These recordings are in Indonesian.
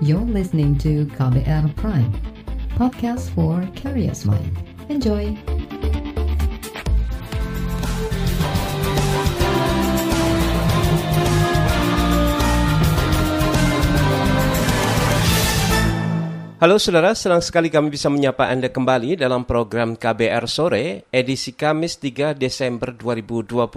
You're listening to KBR Prime, podcast for curious mind. Enjoy! Halo saudara, senang sekali kami bisa menyapa Anda kembali dalam program KBR Sore, edisi Kamis 3 Desember 2020.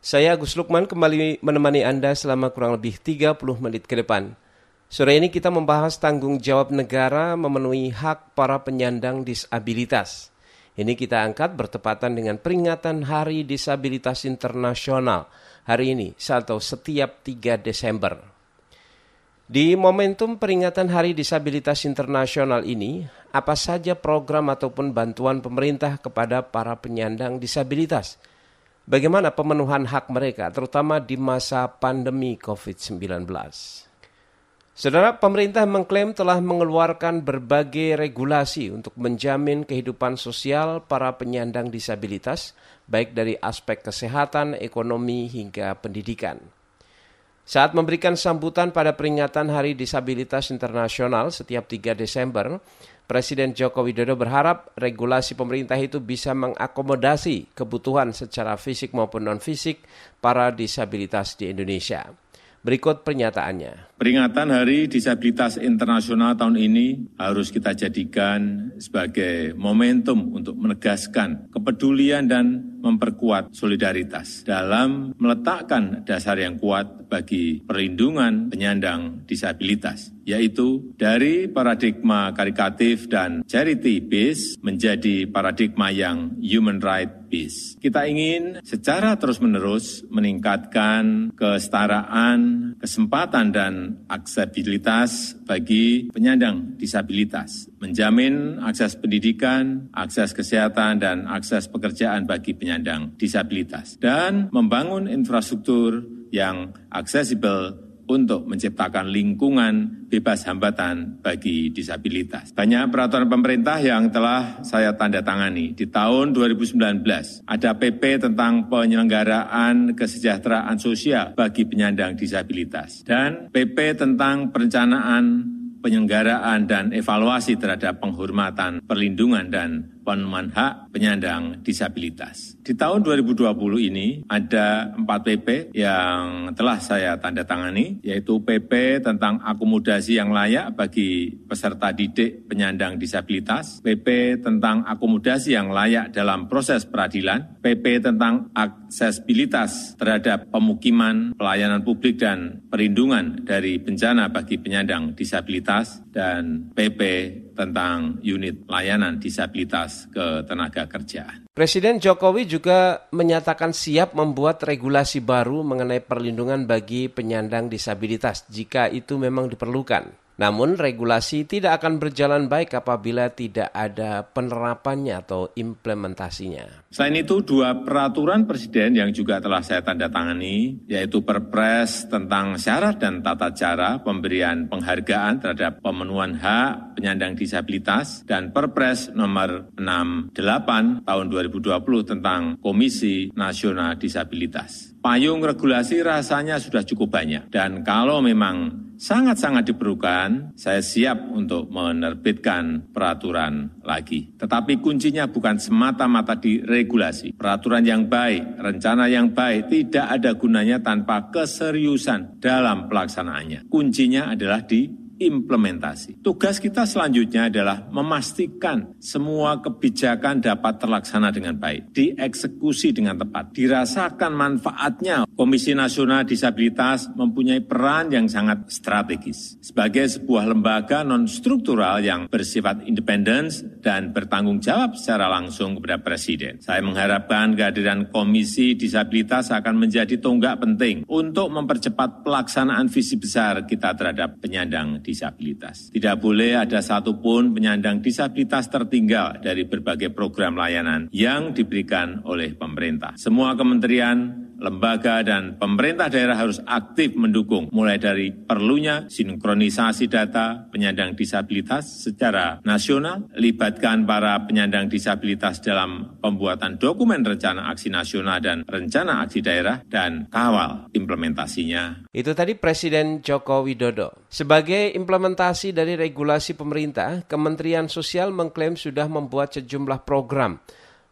Saya Agus Lukman kembali menemani Anda selama kurang lebih 30 menit ke depan. Sore ini kita membahas tanggung jawab negara memenuhi hak para penyandang disabilitas. Ini kita angkat bertepatan dengan peringatan Hari Disabilitas Internasional hari ini atau setiap 3 Desember. Di momentum peringatan Hari Disabilitas Internasional ini, apa saja program ataupun bantuan pemerintah kepada para penyandang disabilitas? Bagaimana pemenuhan hak mereka, terutama di masa pandemi COVID-19? Saudara, pemerintah mengklaim telah mengeluarkan berbagai regulasi untuk menjamin kehidupan sosial para penyandang disabilitas, baik dari aspek kesehatan, ekonomi, hingga pendidikan. Saat memberikan sambutan pada peringatan Hari Disabilitas Internasional setiap 3 Desember, Presiden Joko Widodo berharap regulasi pemerintah itu bisa mengakomodasi kebutuhan secara fisik maupun non-fisik para disabilitas di Indonesia. Berikut pernyataannya. Peringatan Hari Disabilitas Internasional tahun ini harus kita jadikan sebagai momentum untuk menegaskan kepedulian dan memperkuat solidaritas dalam meletakkan dasar yang kuat bagi perlindungan penyandang disabilitas, yaitu dari paradigma karikatif dan charity base menjadi paradigma yang human right base. Kita ingin secara terus-menerus meningkatkan kesetaraan, kesempatan dan aksesibilitas bagi penyandang disabilitas, menjamin akses pendidikan, akses kesehatan, dan akses pekerjaan bagi penyandang disabilitas, dan membangun infrastruktur yang aksesibel untuk menciptakan lingkungan bebas hambatan bagi disabilitas. Banyak peraturan pemerintah yang telah saya tanda tangani. Di tahun 2019 ada PP tentang penyelenggaraan kesejahteraan sosial bagi penyandang disabilitas dan PP tentang perencanaan penyelenggaraan dan evaluasi terhadap penghormatan, perlindungan, dan pemenuhan hak penyandang disabilitas. Di tahun 2020 ini ada 4 PP yang telah saya tanda tangani, yaitu PP tentang akomodasi yang layak bagi peserta didik penyandang disabilitas, PP tentang akomodasi yang layak dalam proses peradilan, PP tentang aksesibilitas terhadap pemukiman, pelayanan publik, dan perlindungan dari bencana bagi penyandang disabilitas, dan PP tentang unit layanan disabilitas ketenaga kerjaan. Presiden Jokowi juga menyatakan siap membuat regulasi baru mengenai perlindungan bagi penyandang disabilitas jika itu memang diperlukan. Namun regulasi tidak akan berjalan baik apabila tidak ada penerapannya atau implementasinya. Selain itu, dua peraturan presiden yang juga telah saya tanda tangani, yaitu Perpres tentang syarat dan tata cara pemberian penghargaan terhadap pemenuhan hak penyandang disabilitas dan Perpres nomor 68 tahun 2020 tentang Komisi Nasional Disabilitas. Payung regulasi rasanya sudah cukup banyak dan kalau memang sangat-sangat diperlukan, saya siap untuk menerbitkan peraturan lagi. Tetapi kuncinya bukan semata-mata di regulasi. Peraturan yang baik, rencana yang baik tidak ada gunanya tanpa keseriusan dalam pelaksanaannya. Kuncinya adalah di implementasi. Tugas kita selanjutnya adalah memastikan semua kebijakan dapat terlaksana dengan baik, dieksekusi dengan tepat, dirasakan manfaatnya. Komisi Nasional Disabilitas mempunyai peran yang sangat strategis sebagai sebuah lembaga non-struktural yang bersifat independen dan bertanggung jawab secara langsung kepada Presiden. Saya mengharapkan kehadiran Komisi Disabilitas akan menjadi tonggak penting untuk mempercepat pelaksanaan visi besar kita terhadap penyandang disabilitas. Tidak boleh ada satupun penyandang disabilitas tertinggal dari berbagai program layanan yang diberikan oleh pemerintah. Semua kementerian lembaga dan pemerintah daerah harus aktif mendukung mulai dari perlunya sinkronisasi data penyandang disabilitas secara nasional, libatkan para penyandang disabilitas dalam pembuatan dokumen rencana aksi nasional dan rencana aksi daerah, dan kawal implementasinya. Itu tadi Presiden Joko Widodo. Sebagai implementasi dari regulasi pemerintah, Kementerian Sosial mengklaim sudah membuat sejumlah program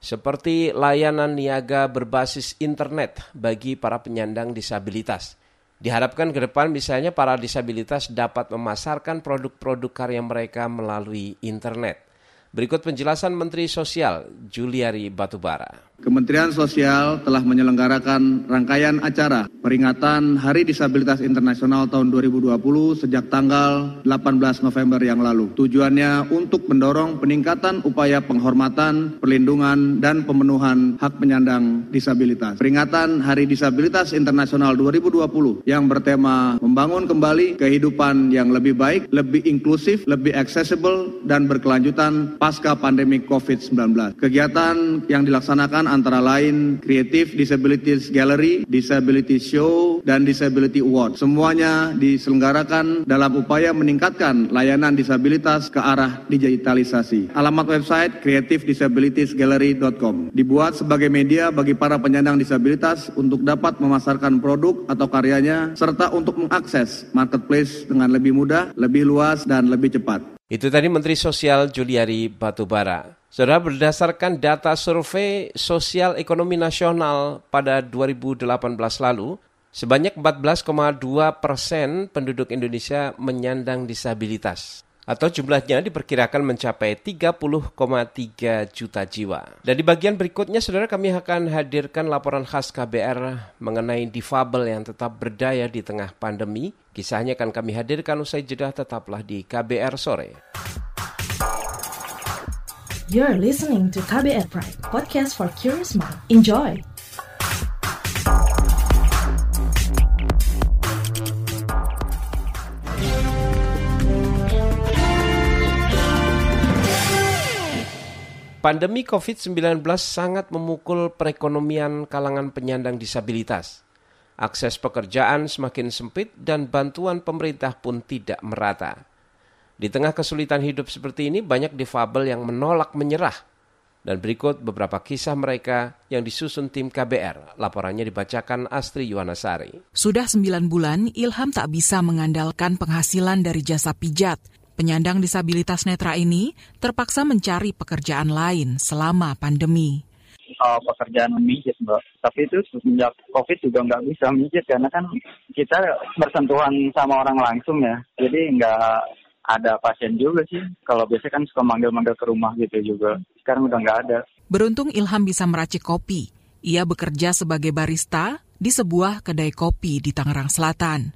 seperti layanan niaga berbasis internet bagi para penyandang disabilitas. Diharapkan ke depan misalnya para disabilitas dapat memasarkan produk-produk karya mereka melalui internet. Berikut penjelasan Menteri Sosial Juliari Batubara. Kementerian Sosial telah menyelenggarakan rangkaian acara peringatan Hari Disabilitas Internasional tahun 2020 sejak tanggal 18 November yang lalu. Tujuannya untuk mendorong peningkatan upaya penghormatan, perlindungan, dan pemenuhan hak penyandang disabilitas. Peringatan Hari Disabilitas Internasional 2020 yang bertema membangun kembali kehidupan yang lebih baik, lebih inklusif, lebih accessible, dan berkelanjutan pasca pandemi COVID-19. Kegiatan yang dilaksanakan antara lain Creative Disabilities Gallery, Disability Show, dan Disability Award. Semuanya diselenggarakan dalam upaya meningkatkan layanan disabilitas ke arah digitalisasi. Alamat website creativedisabilitiesgallery.com dibuat sebagai media bagi para penyandang disabilitas untuk dapat memasarkan produk atau karyanya serta untuk mengakses marketplace dengan lebih mudah, lebih luas, dan lebih cepat. Itu tadi Menteri Sosial Juliari Batubara. Saudara berdasarkan data survei sosial ekonomi nasional pada 2018 lalu, sebanyak 14,2 persen penduduk Indonesia menyandang disabilitas atau jumlahnya diperkirakan mencapai 30,3 juta jiwa. Dan di bagian berikutnya, saudara kami akan hadirkan laporan khas KBR mengenai difabel yang tetap berdaya di tengah pandemi. Kisahnya akan kami hadirkan usai jeda tetaplah di KBR Sore. You're listening to KBR Pride, podcast for curious mind. Enjoy! Pandemi COVID-19 sangat memukul perekonomian kalangan penyandang disabilitas. Akses pekerjaan semakin sempit dan bantuan pemerintah pun tidak merata. Di tengah kesulitan hidup seperti ini, banyak difabel yang menolak menyerah. Dan berikut beberapa kisah mereka yang disusun tim KBR. Laporannya dibacakan Astri Yuwanasari. Sudah sembilan bulan, Ilham tak bisa mengandalkan penghasilan dari jasa pijat. Penyandang disabilitas netra ini terpaksa mencari pekerjaan lain selama pandemi. Uh, pekerjaan memijit, Mbak. Tapi itu sejak COVID juga nggak bisa mijit karena kan kita bersentuhan sama orang langsung ya. Jadi nggak ada pasien juga sih. Kalau biasanya kan suka manggil-manggil ke rumah gitu juga. Sekarang udah nggak ada. Beruntung Ilham bisa meracik kopi. Ia bekerja sebagai barista di sebuah kedai kopi di Tangerang Selatan.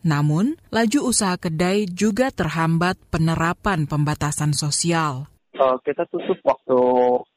Namun, laju usaha kedai juga terhambat penerapan pembatasan sosial. Uh, kita tutup waktu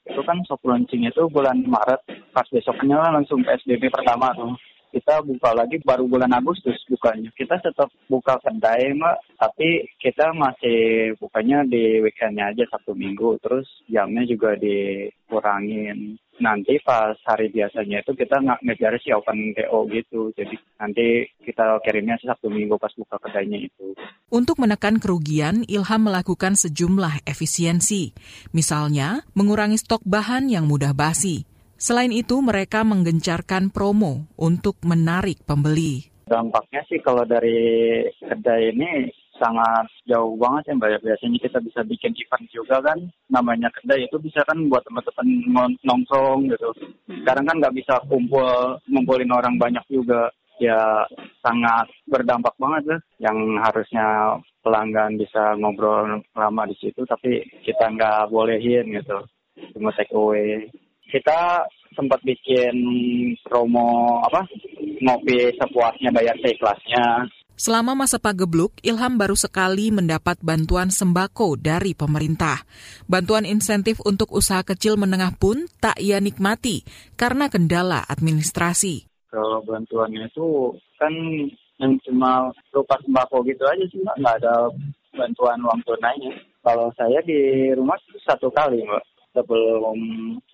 itu kan soft launching itu bulan Maret, pas besoknya langsung PSBB pertama tuh kita buka lagi baru bulan Agustus bukanya. Kita tetap buka kedai, Mbak, tapi kita masih bukanya di weekendnya aja satu minggu. Terus jamnya juga dikurangin. Nanti pas hari biasanya itu kita nggak ngejar si open TO gitu. Jadi nanti kita kirimnya satu minggu pas buka kedainya itu. Untuk menekan kerugian, Ilham melakukan sejumlah efisiensi. Misalnya, mengurangi stok bahan yang mudah basi Selain itu, mereka menggencarkan promo untuk menarik pembeli. Dampaknya sih kalau dari kedai ini sangat jauh banget ya Mbak. Biasanya kita bisa bikin event juga kan. Namanya kedai itu bisa kan buat teman-teman nongkrong gitu. Sekarang kan nggak bisa kumpul, ngumpulin orang banyak juga. Ya sangat berdampak banget lah. Yang harusnya pelanggan bisa ngobrol lama di situ, tapi kita nggak bolehin gitu. Cuma take away kita sempat bikin promo apa ngopi sepuasnya bayar seikhlasnya. Selama masa pagebluk, Ilham baru sekali mendapat bantuan sembako dari pemerintah. Bantuan insentif untuk usaha kecil menengah pun tak ia nikmati karena kendala administrasi. Kalau bantuannya itu kan yang cuma lupa sembako gitu aja sih, nggak ada bantuan uang tunainya. Kalau saya di rumah satu kali, Mbak sebelum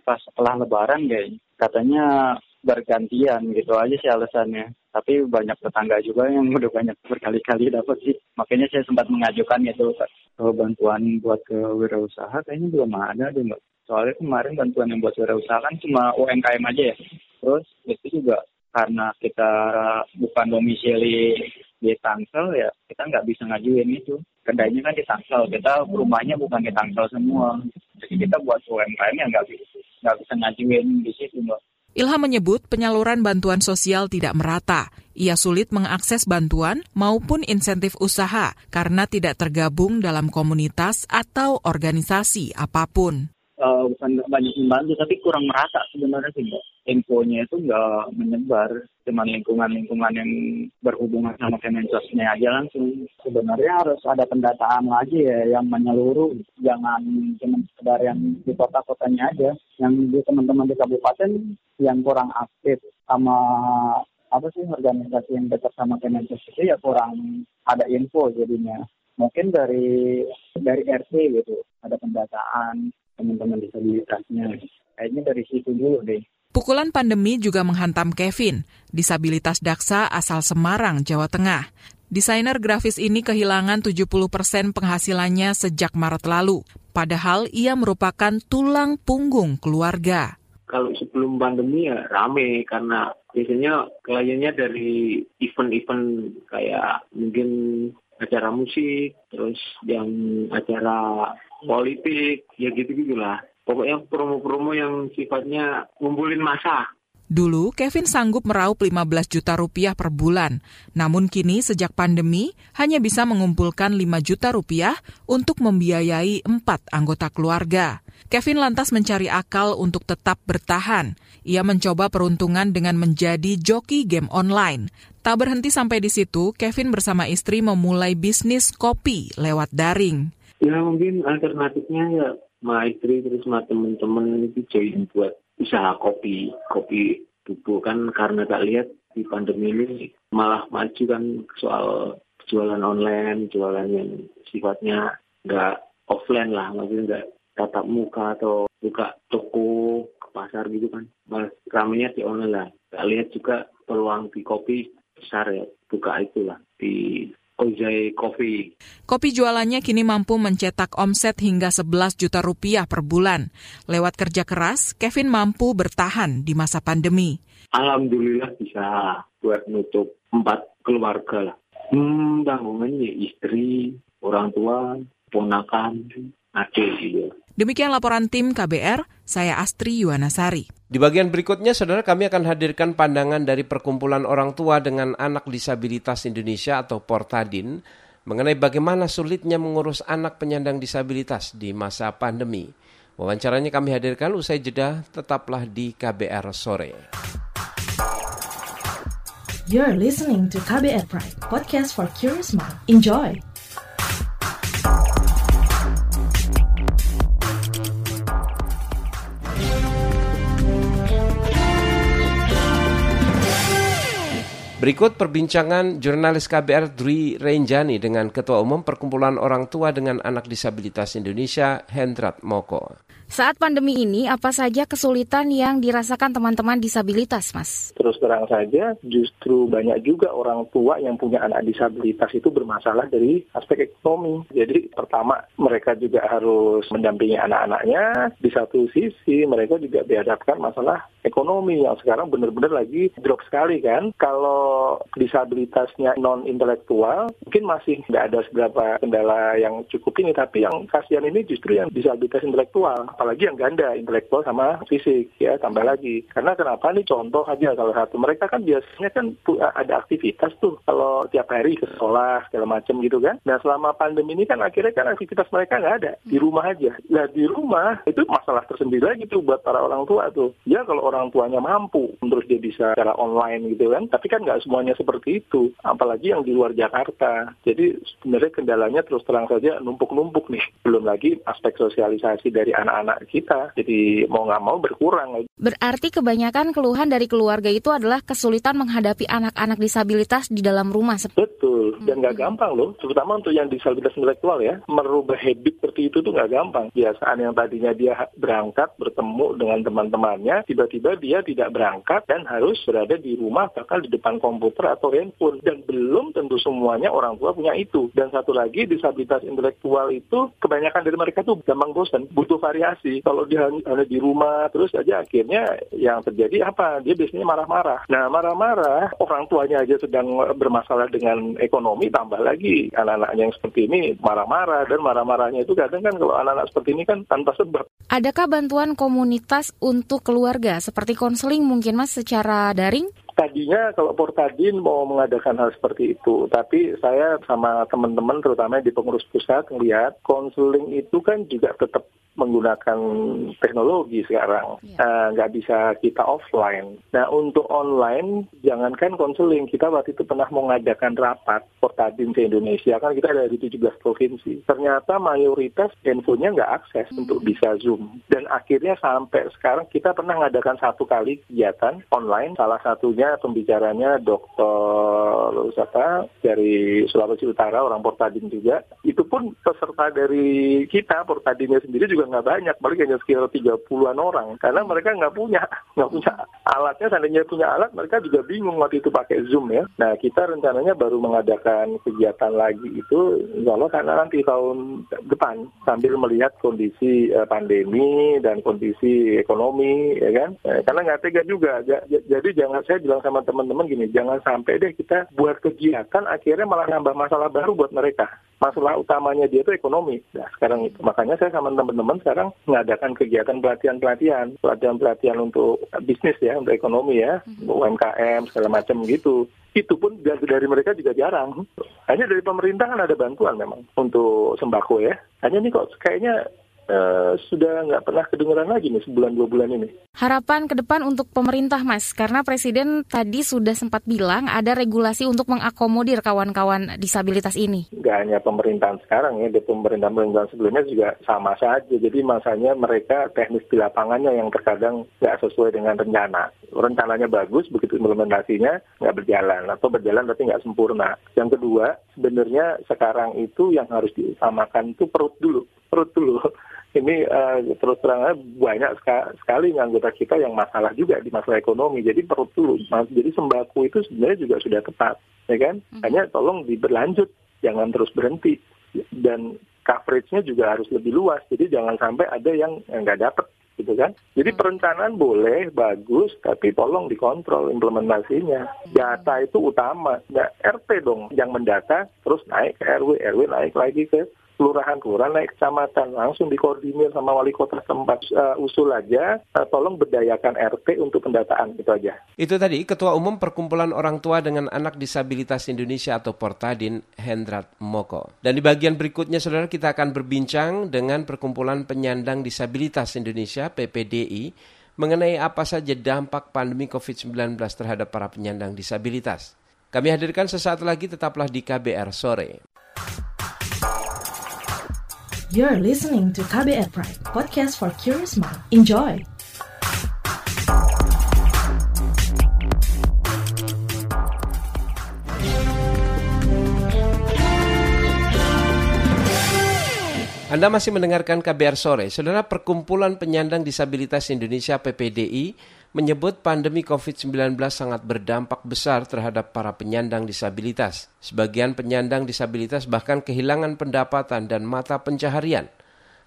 pas setelah lebaran guys katanya bergantian gitu aja sih alasannya. Tapi banyak tetangga juga yang udah banyak berkali-kali dapat sih. Makanya saya sempat mengajukan itu kalau bantuan buat ke wirausaha kayaknya belum ada deh mbak. Soalnya kemarin bantuan yang buat wirausaha kan cuma UMKM aja ya. Terus itu juga karena kita bukan domisili di Tangsel ya kita nggak bisa ngajuin itu. Kedainya kan di Tangsel, kita rumahnya bukan di Tangsel semua. Jadi kita buat UMKM yang nggak bisa nggak bisa ngajuin di situ mbak. Ilham menyebut penyaluran bantuan sosial tidak merata. Ia sulit mengakses bantuan maupun insentif usaha karena tidak tergabung dalam komunitas atau organisasi apa pun. Uh, bukan banyak membantu, tapi kurang merata sebenarnya sih mbak. Infonya itu nggak menyebar, cuma lingkungan-lingkungan yang berhubungan sama Kemensosnya aja langsung. Sebenarnya harus ada pendataan lagi ya yang menyeluruh, jangan cuma sekedar yang di kota-kotanya aja. Yang di teman-teman di kabupaten yang kurang aktif sama apa sih organisasi yang dekat sama Kemensos itu ya kurang ada info jadinya. Mungkin dari dari RT gitu ada pendataan teman-teman disabilitasnya. Kayaknya dari situ dulu deh. Pukulan pandemi juga menghantam Kevin, disabilitas daksa asal Semarang, Jawa Tengah. Desainer grafis ini kehilangan 70 persen penghasilannya sejak Maret lalu. Padahal ia merupakan tulang punggung keluarga. Kalau sebelum pandemi ya rame karena biasanya kliennya dari event-event kayak mungkin acara musik, terus yang acara politik, ya gitu-gitulah. Pokoknya promo-promo yang sifatnya ngumpulin masa. Dulu, Kevin sanggup meraup 15 juta rupiah per bulan. Namun kini sejak pandemi, hanya bisa mengumpulkan 5 juta rupiah untuk membiayai empat anggota keluarga. Kevin lantas mencari akal untuk tetap bertahan. Ia mencoba peruntungan dengan menjadi joki game online. Tak berhenti sampai di situ, Kevin bersama istri memulai bisnis kopi lewat daring. Ya mungkin alternatifnya ya sama istri terus sama teman-teman itu join buat usaha kopi, kopi bubuk kan karena tak lihat di pandemi ini malah maju kan soal jualan online, jualan yang sifatnya nggak offline lah, maksudnya nggak tatap muka atau buka toko ke pasar gitu kan, malah ramenya di online lah. Tak lihat juga peluang di kopi besar ya, buka itulah di Ojai Coffee. Kopi jualannya kini mampu mencetak omset hingga 11 juta rupiah per bulan. Lewat kerja keras, Kevin mampu bertahan di masa pandemi. Alhamdulillah bisa buat nutup empat keluarga lah. Hmm, tanggungannya istri, orang tua, ponakan, adik gitu. Demikian laporan tim KBR, saya Astri Yuwanasari. Di bagian berikutnya, saudara kami akan hadirkan pandangan dari Perkumpulan Orang Tua dengan Anak Disabilitas Indonesia atau Portadin mengenai bagaimana sulitnya mengurus anak penyandang disabilitas di masa pandemi. Wawancaranya kami hadirkan usai jeda, tetaplah di KBR Sore. You're listening to KBR Pride, podcast for curious mind. Enjoy! Berikut perbincangan jurnalis KBR Dwi Renjani dengan Ketua Umum Perkumpulan Orang Tua dengan Anak Disabilitas Indonesia, Hendrat Moko. Saat pandemi ini, apa saja kesulitan yang dirasakan teman-teman disabilitas, Mas? Terus terang saja, justru banyak juga orang tua yang punya anak disabilitas itu bermasalah dari aspek ekonomi. Jadi pertama, mereka juga harus mendampingi anak-anaknya. Di satu sisi, mereka juga dihadapkan masalah ekonomi yang sekarang benar-benar lagi drop sekali kan. Kalau disabilitasnya non-intelektual, mungkin masih nggak ada seberapa kendala yang cukup ini. Tapi yang kasihan ini justru yang disabilitas intelektual apalagi yang ganda intelektual sama fisik ya tambah lagi. Karena kenapa? Nih contoh aja kalau satu. Mereka kan biasanya kan ada aktivitas tuh kalau tiap hari ke sekolah segala macam gitu kan. Nah selama pandemi ini kan akhirnya kan aktivitas mereka nggak ada. Di rumah aja. Nah di rumah itu masalah tersendiri lagi tuh buat para orang tua tuh. Ya kalau orang tuanya mampu terus dia bisa secara online gitu kan. Tapi kan nggak semuanya seperti itu. Apalagi yang di luar Jakarta. Jadi sebenarnya kendalanya terus terang saja numpuk-numpuk nih. Belum lagi aspek sosialisasi dari anak-anak anak-anak kita. Jadi mau nggak mau berkurang. Berarti kebanyakan keluhan dari keluarga itu adalah kesulitan menghadapi anak-anak disabilitas di dalam rumah. Betul, dan nggak gampang loh, terutama untuk yang disabilitas intelektual ya. Merubah habit seperti itu tuh nggak gampang. Biasaan yang tadinya dia berangkat bertemu dengan teman-temannya, tiba-tiba dia tidak berangkat dan harus berada di rumah bahkan di depan komputer atau handphone. Dan belum tentu semuanya orang tua punya itu. Dan satu lagi disabilitas intelektual itu kebanyakan dari mereka tuh gampang bosan, butuh variasi. Kalau dia hanya di rumah terus aja akhirnya yang terjadi apa? Dia biasanya marah-marah. Nah marah-marah orang tuanya aja sedang bermasalah dengan ekonomi tambah lagi anak-anaknya yang seperti ini marah-marah dan marah-marahnya itu kadang kan kalau anak-anak seperti ini kan tanpa sebab. Adakah bantuan komunitas untuk keluarga seperti konseling mungkin mas secara daring? Tadinya kalau Portadin mau mengadakan hal seperti itu, tapi saya sama teman-teman terutama di pengurus pusat melihat konseling itu kan juga tetap menggunakan teknologi sekarang, ya. nggak uh, bisa kita offline. Nah untuk online, jangankan konseling, kita waktu itu pernah mengadakan rapat Portadin se Indonesia, kan kita ada di 17 provinsi. Ternyata mayoritas handphonenya nggak akses hmm. untuk bisa Zoom. Dan akhirnya sampai sekarang kita pernah mengadakan satu kali kegiatan online, salah satunya pembicaranya dokter siapa dari Sulawesi Utara, orang Portadin juga. Itu pun peserta dari kita, Portadinnya sendiri juga nggak banyak, paling hanya sekitar 30-an orang. Karena mereka nggak punya, nggak punya alatnya, seandainya punya alat, mereka juga bingung waktu itu pakai Zoom ya. Nah, kita rencananya baru mengadakan kegiatan lagi itu, insya Allah karena nanti tahun depan, sambil melihat kondisi uh, pandemi dan kondisi ekonomi, ya kan. Nah, karena nggak tega juga. Jadi jangan, saya bilang sama teman-teman gini, jangan sampai deh kita buat kegiatan, akhirnya malah nambah masalah baru buat mereka masalah utamanya dia itu ekonomi. Nah, sekarang itu makanya saya sama teman-teman sekarang mengadakan kegiatan pelatihan-pelatihan, pelatihan-pelatihan untuk bisnis ya, untuk ekonomi ya, untuk UMKM segala macam gitu. Itu pun dari mereka juga jarang. Hanya dari pemerintah kan ada bantuan memang untuk sembako ya. Hanya ini kok kayaknya uh, sudah nggak pernah kedengeran lagi nih sebulan dua bulan ini. Harapan ke depan untuk pemerintah Mas, karena Presiden tadi sudah sempat bilang ada regulasi untuk mengakomodir kawan-kawan disabilitas ini. Nggak hanya pemerintahan sekarang ya, di pemerintahan-pemerintahan sebelumnya juga sama saja. Jadi masanya mereka teknis di lapangannya yang terkadang nggak sesuai dengan rencana. Rencananya bagus, begitu implementasinya nggak berjalan atau berjalan tapi nggak sempurna. Yang kedua, sebenarnya sekarang itu yang harus diutamakan itu perut dulu, perut dulu ini uh, terus terang banyak sekali anggota kita yang masalah juga di masalah ekonomi. Jadi perut dulu. Jadi sembako itu sebenarnya juga sudah tepat, ya kan? Hmm. Hanya tolong diberlanjut, jangan terus berhenti. Dan coverage-nya juga harus lebih luas. Jadi jangan sampai ada yang nggak dapat gitu kan. Jadi hmm. perencanaan boleh, bagus, tapi tolong dikontrol implementasinya. Hmm. Data itu utama. Nah, RT dong yang mendata, terus naik ke RW, RW naik lagi ke kelurahan kelurahan naik kecamatan langsung dikoordinir sama wali kota tempat uh, usul aja uh, tolong berdayakan RT untuk pendataan itu aja. Itu tadi Ketua Umum Perkumpulan Orang Tua dengan Anak Disabilitas Indonesia atau Portadin Hendrat Moko. Dan di bagian berikutnya saudara kita akan berbincang dengan Perkumpulan Penyandang Disabilitas Indonesia PPDI mengenai apa saja dampak pandemi COVID-19 terhadap para penyandang disabilitas. Kami hadirkan sesaat lagi tetaplah di KBR sore. You're listening to KBR Pride, podcast for curious mind. Enjoy! Anda masih mendengarkan KBR Sore. Saudara Perkumpulan Penyandang Disabilitas Indonesia PPDI menyebut pandemi COVID-19 sangat berdampak besar terhadap para penyandang disabilitas. Sebagian penyandang disabilitas bahkan kehilangan pendapatan dan mata pencaharian.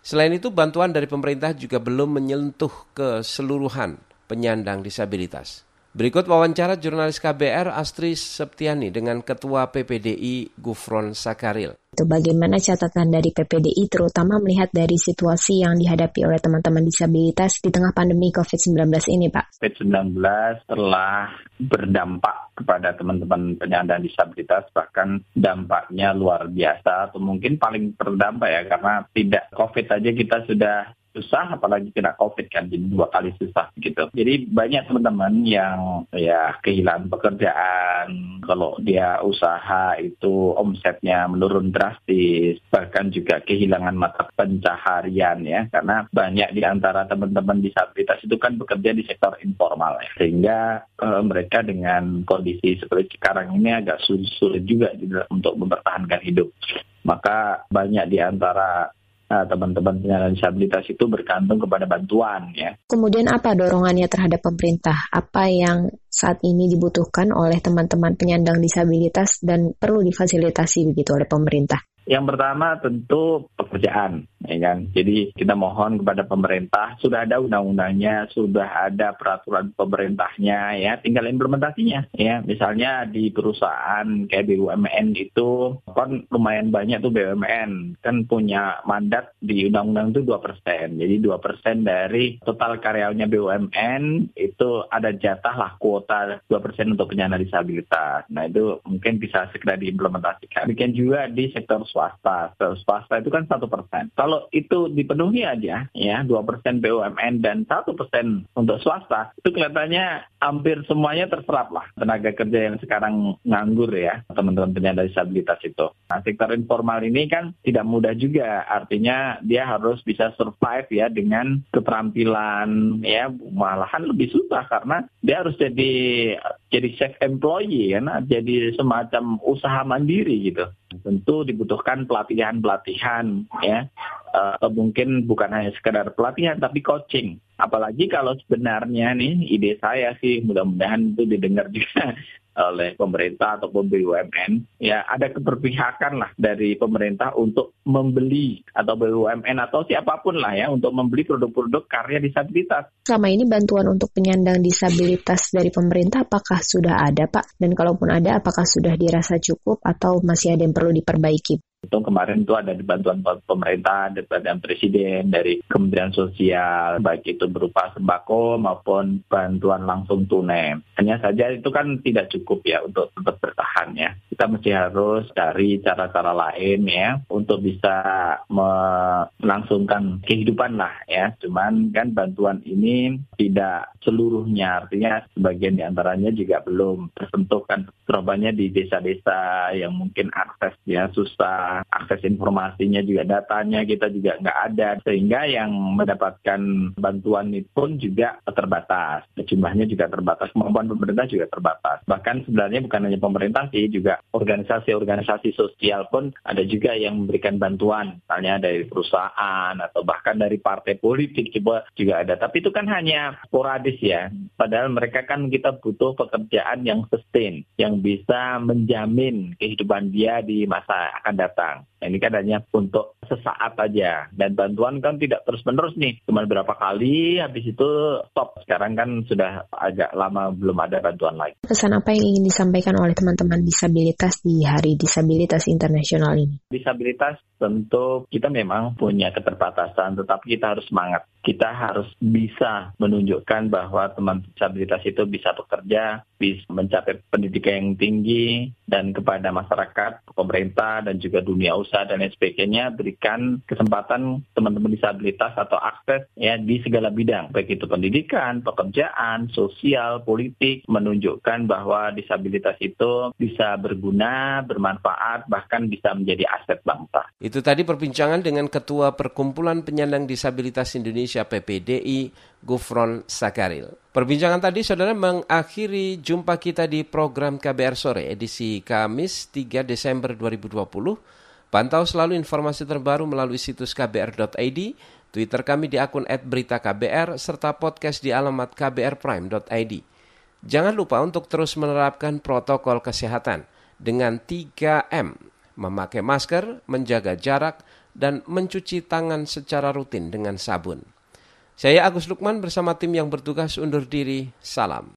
Selain itu, bantuan dari pemerintah juga belum menyentuh keseluruhan penyandang disabilitas. Berikut wawancara jurnalis KBR Astri Septiani dengan Ketua PPDI Gufron Sakaril. Itu bagaimana catatan dari PPDI terutama melihat dari situasi yang dihadapi oleh teman-teman disabilitas di tengah pandemi COVID-19 ini, Pak? COVID-19 telah berdampak kepada teman-teman penyandang disabilitas, bahkan dampaknya luar biasa atau mungkin paling terdampak ya karena tidak COVID aja kita sudah susah apalagi kena covid kan jadi dua kali susah gitu. Jadi banyak teman-teman yang ya kehilangan pekerjaan kalau dia usaha itu omsetnya menurun drastis bahkan juga kehilangan mata pencaharian ya. Karena banyak di antara teman-teman disabilitas itu kan bekerja di sektor informal ya. Sehingga uh, mereka dengan kondisi seperti sekarang ini agak sulit-sulit juga untuk mempertahankan hidup. Maka banyak di antara teman-teman penyandang disabilitas itu bergantung kepada bantuan ya. Kemudian apa dorongannya terhadap pemerintah? Apa yang saat ini dibutuhkan oleh teman-teman penyandang disabilitas dan perlu difasilitasi begitu oleh pemerintah? Yang pertama tentu pekerjaan, ya kan. Jadi kita mohon kepada pemerintah sudah ada undang-undangnya, sudah ada peraturan pemerintahnya, ya, tinggal implementasinya, ya. Misalnya di perusahaan kayak BUMN itu kan lumayan banyak tuh BUMN kan punya mandat di undang-undang itu dua persen. Jadi dua persen dari total karyawannya BUMN itu ada jatah lah kuota dua persen untuk penyandang disabilitas. Nah itu mungkin bisa segera diimplementasikan. Demikian juga di sektor swasta. Swasta itu kan satu persen. Kalau itu dipenuhi aja, ya dua persen BUMN dan satu persen untuk swasta, itu kelihatannya hampir semuanya terserap lah tenaga kerja yang sekarang nganggur ya teman-teman penyandang disabilitas itu. Nah, sektor informal ini kan tidak mudah juga, artinya dia harus bisa survive ya dengan keterampilan ya malahan lebih susah karena dia harus jadi jadi self employee kan, jadi semacam usaha mandiri gitu. Tentu dibutuhkan pelatihan-pelatihan ya, atau mungkin bukan hanya sekedar pelatihan tapi coaching. Apalagi kalau sebenarnya nih ide saya sih mudah-mudahan itu didengar juga oleh pemerintah ataupun BUMN ya ada keberpihakan lah dari pemerintah untuk membeli atau BUMN atau siapa pun lah ya untuk membeli produk-produk karya disabilitas. Selama ini bantuan untuk penyandang disabilitas dari pemerintah apakah sudah ada Pak? Dan kalaupun ada apakah sudah dirasa cukup atau masih ada yang perlu diperbaiki? Itu kemarin itu ada bantuan pemerintah, dari badan presiden, dari Kementerian Sosial, baik itu berupa sembako maupun bantuan langsung tunai. Hanya saja itu kan tidak cukup ya untuk tetap bertahan ya. Kita mesti harus cari cara-cara lain ya untuk bisa melangsungkan kehidupan lah ya. Cuman kan bantuan ini tidak seluruhnya, artinya sebagian di antaranya juga belum tersentuh kan. Terobannya di desa-desa yang mungkin aksesnya susah akses informasinya juga datanya kita juga nggak ada. Sehingga yang mendapatkan bantuan itu pun juga terbatas. Jumlahnya juga terbatas kemampuan pemerintah juga terbatas. Bahkan sebenarnya bukan hanya pemerintah sih juga organisasi-organisasi sosial pun ada juga yang memberikan bantuan. Misalnya dari perusahaan atau bahkan dari partai politik juga juga ada. Tapi itu kan hanya sporadis ya. Padahal mereka kan kita butuh pekerjaan yang sustain yang bisa menjamin kehidupan dia di masa akan datang datang. Nah, ini kan hanya untuk sesaat aja. Dan bantuan kan tidak terus-menerus nih. Cuma berapa kali, habis itu stop. Sekarang kan sudah agak lama belum ada bantuan lagi. Pesan apa yang ingin disampaikan oleh teman-teman disabilitas di Hari Disabilitas Internasional ini? Disabilitas tentu kita memang punya keterbatasan, tetapi kita harus semangat. Kita harus bisa menunjukkan bahwa teman disabilitas itu bisa bekerja, bisa mencapai pendidikan yang tinggi, dan kepada masyarakat, pemerintah, dan juga dunia usaha dan lain sebagainya, berikan kesempatan teman-teman disabilitas atau akses ya di segala bidang, baik itu pendidikan, pekerjaan, sosial, politik, menunjukkan bahwa disabilitas itu bisa berguna, bermanfaat, bahkan bisa menjadi aset bangsa. Itu tadi perbincangan dengan Ketua Perkumpulan Penyandang Disabilitas Indonesia PPDI, Gufron Sakaril. Perbincangan tadi saudara mengakhiri jumpa kita di program KBR Sore edisi Kamis 3 Desember 2020. Pantau selalu informasi terbaru melalui situs kbr.id, Twitter kami di akun @beritaKBR serta podcast di alamat kbrprime.id. Jangan lupa untuk terus menerapkan protokol kesehatan dengan 3M memakai masker, menjaga jarak, dan mencuci tangan secara rutin dengan sabun. Saya Agus Lukman bersama tim yang bertugas undur diri. Salam.